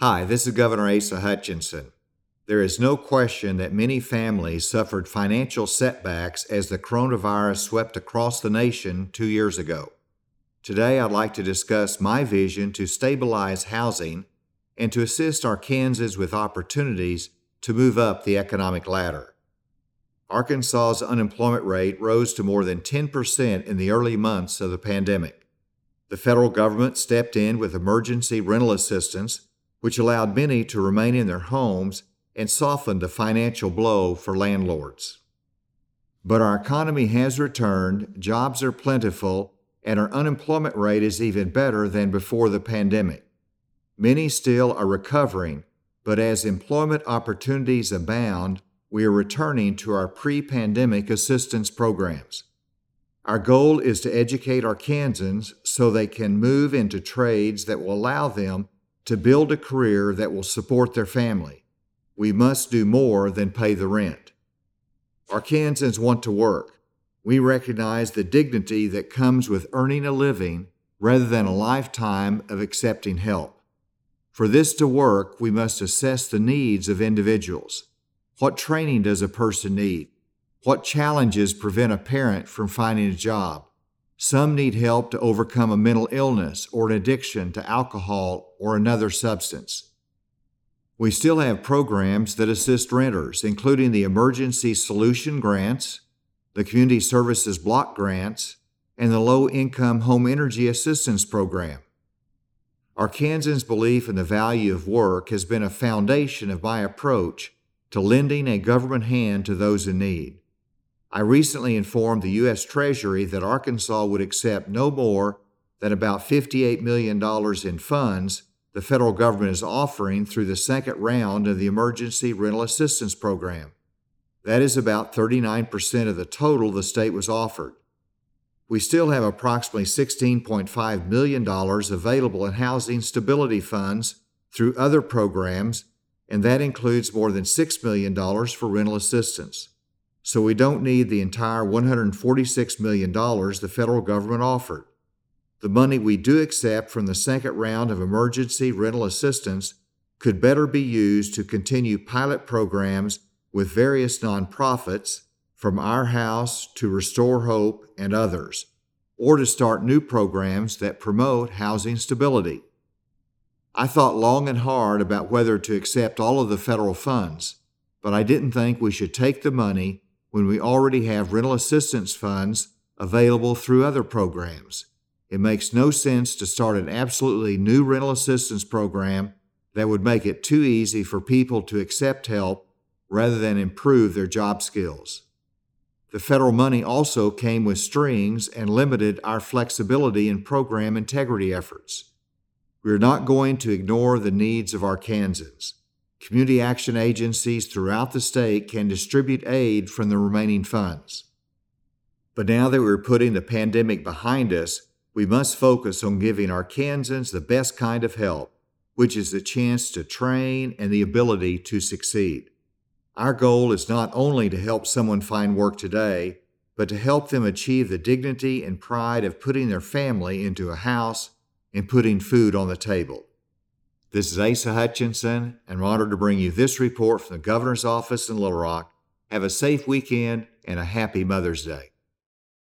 Hi, this is Governor Asa Hutchinson. There is no question that many families suffered financial setbacks as the coronavirus swept across the nation two years ago. Today, I'd like to discuss my vision to stabilize housing and to assist Arkansans with opportunities to move up the economic ladder. Arkansas's unemployment rate rose to more than 10% in the early months of the pandemic. The federal government stepped in with emergency rental assistance, which allowed many to remain in their homes and softened the financial blow for landlords. But our economy has returned, jobs are plentiful, and our unemployment rate is even better than before the pandemic. Many still are recovering, but as employment opportunities abound, we are returning to our pre pandemic assistance programs. Our goal is to educate Arkansans so they can move into trades that will allow them to build a career that will support their family. We must do more than pay the rent. Arkansans want to work. We recognize the dignity that comes with earning a living rather than a lifetime of accepting help. For this to work, we must assess the needs of individuals. What training does a person need? What challenges prevent a parent from finding a job? Some need help to overcome a mental illness or an addiction to alcohol or another substance. We still have programs that assist renters, including the Emergency Solution Grants, the Community Services Block Grants, and the Low Income Home Energy Assistance Program. Arkansans' belief in the value of work has been a foundation of my approach to lending a government hand to those in need. I recently informed the U.S. Treasury that Arkansas would accept no more than about $58 million in funds the federal government is offering through the second round of the Emergency Rental Assistance Program. That is about 39% of the total the state was offered. We still have approximately $16.5 million available in housing stability funds through other programs and that includes more than $6 million for rental assistance. So we don't need the entire $146 million the federal government offered. The money we do accept from the second round of emergency rental assistance could better be used to continue pilot programs with various nonprofits, from Our House to Restore Hope and others, or to start new programs that promote housing stability. I thought long and hard about whether to accept all of the federal funds, but I didn't think we should take the money when we already have rental assistance funds available through other programs. It makes no sense to start an absolutely new rental assistance program that would make it too easy for people to accept help rather than improve their job skills. The federal money also came with strings and limited our flexibility in program integrity efforts. We are not going to ignore the needs of Arkansans. Community action agencies throughout the state can distribute aid from the remaining funds. But now that we're putting the pandemic behind us, we must focus on giving Arkansans the best kind of help, which is the chance to train and the ability to succeed. Our goal is not only to help someone find work today, but to help them achieve the dignity and pride of putting their family into a house and putting food on the table. This is Asa Hutchinson, and we're honored to bring you this report from the Governor's Office in Little Rock. Have a safe weekend and a happy Mother's Day.